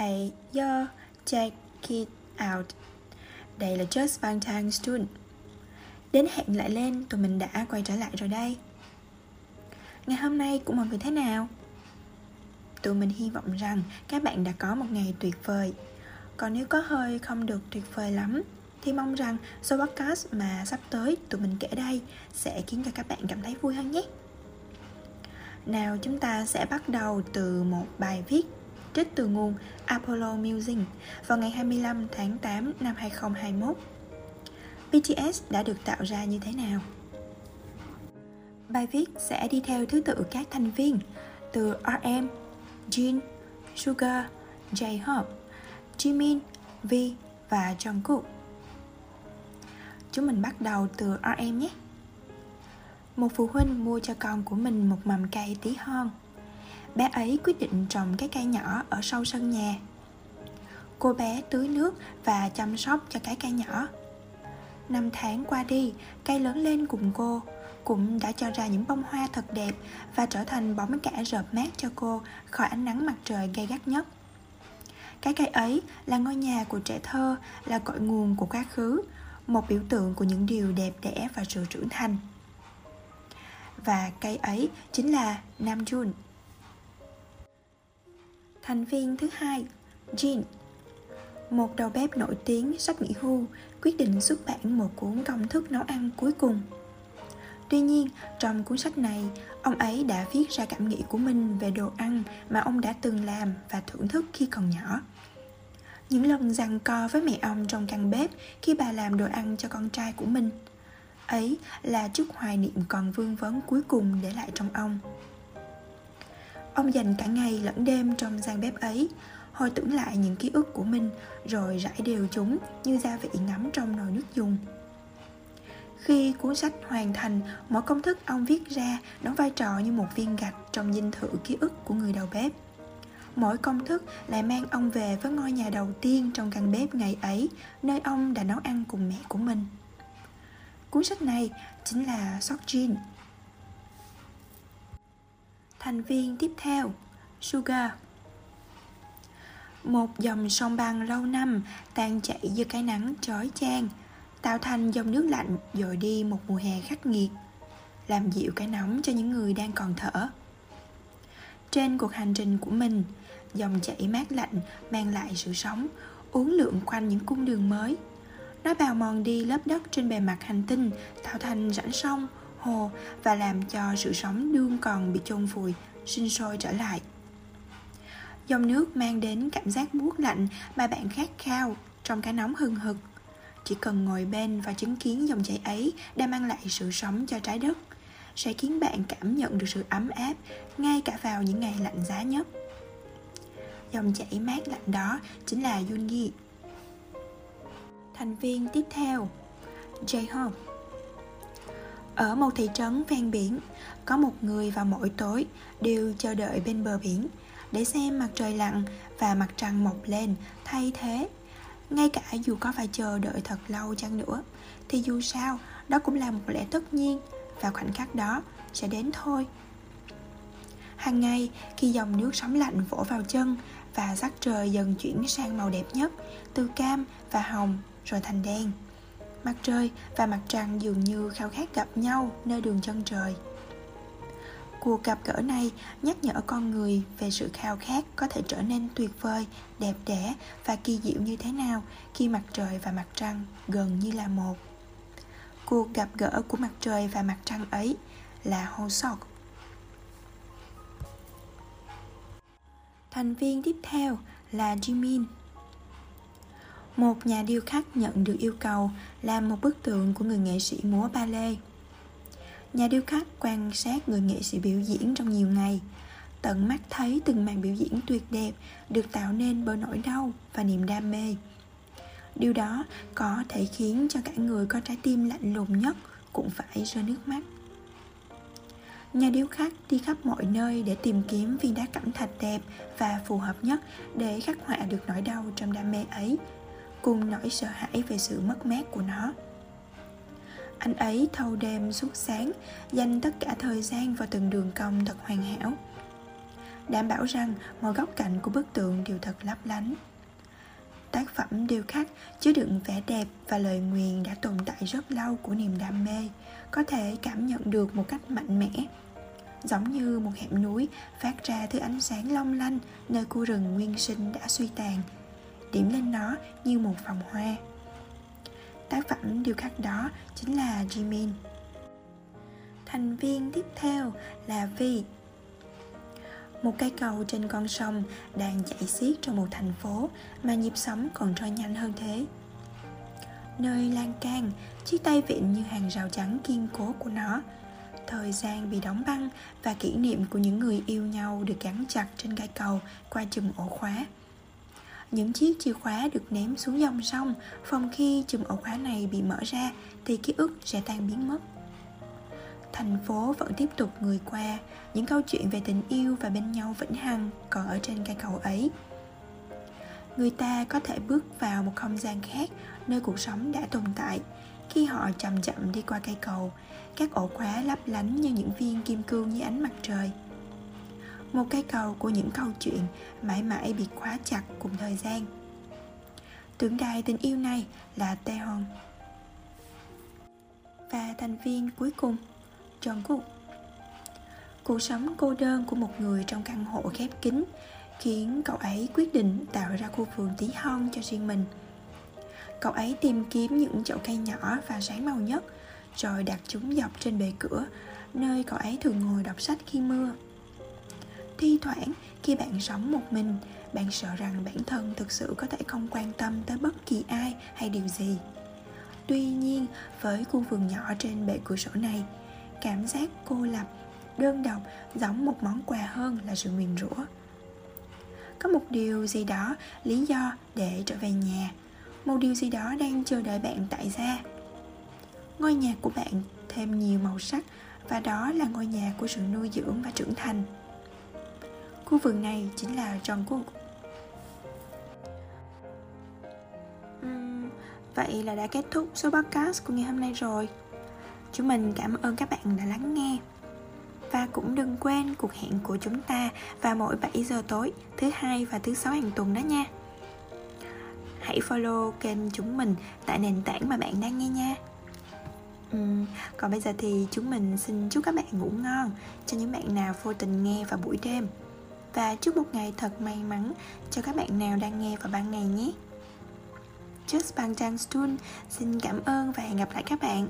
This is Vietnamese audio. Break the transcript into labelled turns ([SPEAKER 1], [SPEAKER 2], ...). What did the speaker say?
[SPEAKER 1] a yo, jacket it out. Đây là Just Valentine Student. Đến hẹn lại lên, tụi mình đã quay trở lại rồi đây. Ngày hôm nay của mọi người thế nào? Tụi mình hy vọng rằng các bạn đã có một ngày tuyệt vời. Còn nếu có hơi không được tuyệt vời lắm thì mong rằng số podcast mà sắp tới tụi mình kể đây sẽ khiến cho các bạn cảm thấy vui hơn nhé. Nào chúng ta sẽ bắt đầu từ một bài viết trích từ nguồn Apollo Music vào ngày 25 tháng 8 năm 2021. BTS đã được tạo ra như thế nào? Bài viết sẽ đi theo thứ tự các thành viên từ RM, Jin, Suga, J-Hope, Jimin, V và Jungkook. Chúng mình bắt đầu từ RM nhé. Một phụ huynh mua cho con của mình một mầm cây tí hon bé ấy quyết định trồng cái cây nhỏ ở sau sân nhà. Cô bé tưới nước và chăm sóc cho cái cây nhỏ. Năm tháng qua đi, cây lớn lên cùng cô, cũng đã cho ra những bông hoa thật đẹp và trở thành bóng cả rợp mát cho cô khỏi ánh nắng mặt trời gay gắt nhất. Cái cây ấy là ngôi nhà của trẻ thơ, là cội nguồn của quá khứ, một biểu tượng của những điều đẹp đẽ và sự trưởng thành. Và cây ấy chính là Nam June. Thành viên thứ hai, jean Một đầu bếp nổi tiếng sắp nghỉ hưu quyết định xuất bản một cuốn công thức nấu ăn cuối cùng. Tuy nhiên, trong cuốn sách này, ông ấy đã viết ra cảm nghĩ của mình về đồ ăn mà ông đã từng làm và thưởng thức khi còn nhỏ. Những lần giằng co với mẹ ông trong căn bếp khi bà làm đồ ăn cho con trai của mình. Ấy là chút hoài niệm còn vương vấn cuối cùng để lại trong ông. Ông dành cả ngày lẫn đêm trong gian bếp ấy, Hồi tưởng lại những ký ức của mình, Rồi rải đều chúng như gia vị ngắm trong nồi nước dùng. Khi cuốn sách hoàn thành, Mỗi công thức ông viết ra đóng vai trò như một viên gạch Trong dinh thự ký ức của người đầu bếp. Mỗi công thức lại mang ông về với ngôi nhà đầu tiên trong căn bếp ngày ấy, Nơi ông đã nấu ăn cùng mẹ của mình. Cuốn sách này chính là Sokjin Thành viên tiếp theo Sugar. Một dòng sông băng lâu năm tan chảy dưới cái nắng chói chang Tạo thành dòng nước lạnh dội đi một mùa hè khắc nghiệt Làm dịu cái nóng cho những người đang còn thở. Trên cuộc hành trình của mình Dòng chảy mát lạnh mang lại sự sống Uốn lượn quanh những cung đường mới. Nó bào mòn đi lớp đất trên bề mặt hành tinh Tạo thành rãnh sông, hồ và làm cho sự sống đương còn bị chôn vùi, sinh sôi trở lại. Dòng nước mang đến cảm giác buốt lạnh mà bạn khát khao trong cái nóng hừng hực. Chỉ cần ngồi bên và chứng kiến dòng chảy ấy đang mang lại sự sống cho trái đất, sẽ khiến bạn cảm nhận được sự ấm áp ngay cả vào những ngày lạnh giá nhất. Dòng chảy mát lạnh đó chính là Yungi thành viên tiếp theo J-Hope ở một thị trấn ven biển, có một người vào mỗi tối đều chờ đợi bên bờ biển để xem mặt trời lặn và mặt trăng mọc lên thay thế. Ngay cả dù có phải chờ đợi thật lâu chăng nữa, thì dù sao, đó cũng là một lẽ tất nhiên và khoảnh khắc đó sẽ đến thôi. Hàng ngày, khi dòng nước sóng lạnh vỗ vào chân và sắc trời dần chuyển sang màu đẹp nhất, từ cam và hồng rồi thành đen mặt trời và mặt trăng dường như khao khát gặp nhau nơi đường chân trời. Cuộc gặp gỡ này nhắc nhở con người về sự khao khát có thể trở nên tuyệt vời, đẹp đẽ và kỳ diệu như thế nào khi mặt trời và mặt trăng gần như là một. Cuộc gặp gỡ của mặt trời và mặt trăng ấy là Hosok. Thành viên tiếp theo là Jimin một nhà điêu khắc nhận được yêu cầu làm một bức tượng của người nghệ sĩ múa ba lê. Nhà điêu khắc quan sát người nghệ sĩ biểu diễn trong nhiều ngày, tận mắt thấy từng màn biểu diễn tuyệt đẹp được tạo nên bởi nỗi đau và niềm đam mê. Điều đó có thể khiến cho cả người có trái tim lạnh lùng nhất cũng phải rơi nước mắt. Nhà điêu khắc đi khắp mọi nơi để tìm kiếm viên đá cẩm thạch đẹp và phù hợp nhất để khắc họa được nỗi đau trong đam mê ấy cùng nỗi sợ hãi về sự mất mát của nó anh ấy thâu đêm suốt sáng dành tất cả thời gian vào từng đường cong thật hoàn hảo đảm bảo rằng mọi góc cạnh của bức tượng đều thật lấp lánh. Tác phẩm điêu khắc chứa đựng vẻ đẹp và lời nguyền đã tồn tại rất lâu của niềm đam mê, có thể cảm nhận được một cách mạnh mẽ. Giống như một hẻm núi phát ra thứ ánh sáng long lanh nơi khu rừng nguyên sinh đã suy tàn, điểm lên nó như một vòng hoa. Tác phẩm điêu khắc đó chính là Jimin. Thành viên tiếp theo là Vi một cây cầu trên con sông đang chạy xiết trong một thành phố mà nhịp sống còn trôi nhanh hơn thế nơi lan can, chiếc tay vịn như hàng rào trắng kiên cố của nó thời gian bị đóng băng và kỷ niệm của những người yêu nhau được gắn chặt trên cây cầu qua chùm ổ khóa những chiếc chìa khóa được ném xuống dòng sông, phòng khi chùm ổ khóa này bị mở ra thì ký ức sẽ tan biến mất. Thành phố vẫn tiếp tục người qua, những câu chuyện về tình yêu và bên nhau vĩnh hằng còn ở trên cây cầu ấy. Người ta có thể bước vào một không gian khác nơi cuộc sống đã tồn tại. Khi họ chậm chậm đi qua cây cầu, các ổ khóa lấp lánh như những viên kim cương như ánh mặt trời một cây cầu của những câu chuyện mãi mãi bị khóa chặt cùng thời gian tượng đài tình yêu này là Taehyung và thành viên cuối cùng Jungkook Cuộc sống cô đơn của một người trong căn hộ khép kín khiến cậu ấy quyết định tạo ra khu vườn tí hon cho riêng mình. Cậu ấy tìm kiếm những chậu cây nhỏ và sáng màu nhất, rồi đặt chúng dọc trên bề cửa, nơi cậu ấy thường ngồi đọc sách khi mưa. Thi thoảng, khi bạn sống một mình, bạn sợ rằng bản thân thực sự có thể không quan tâm tới bất kỳ ai hay điều gì. Tuy nhiên, với khu vườn nhỏ trên bệ cửa sổ này, cảm giác cô lập đơn độc giống một món quà hơn là sự nguyền rủa. Có một điều gì đó lý do để trở về nhà một điều gì đó đang chờ đợi bạn tại gia. Ngôi nhà của bạn thêm nhiều màu sắc và đó là ngôi nhà của sự nuôi dưỡng và trưởng thành khu vườn này chính là Jungkook uhm, vậy là đã kết thúc số podcast của ngày hôm nay rồi. Chúng mình cảm ơn các bạn đã lắng nghe. Và cũng đừng quên cuộc hẹn của chúng ta vào mỗi 7 giờ tối thứ hai và thứ sáu hàng tuần đó nha. Hãy follow kênh chúng mình tại nền tảng mà bạn đang nghe nha. Uhm, còn bây giờ thì chúng mình xin chúc các bạn ngủ ngon. Cho những bạn nào vô tình nghe vào buổi đêm và chúc một ngày thật may mắn cho các bạn nào đang nghe vào ban ngày nhé. Just Bang Trang Stun, xin cảm ơn và hẹn gặp lại các bạn.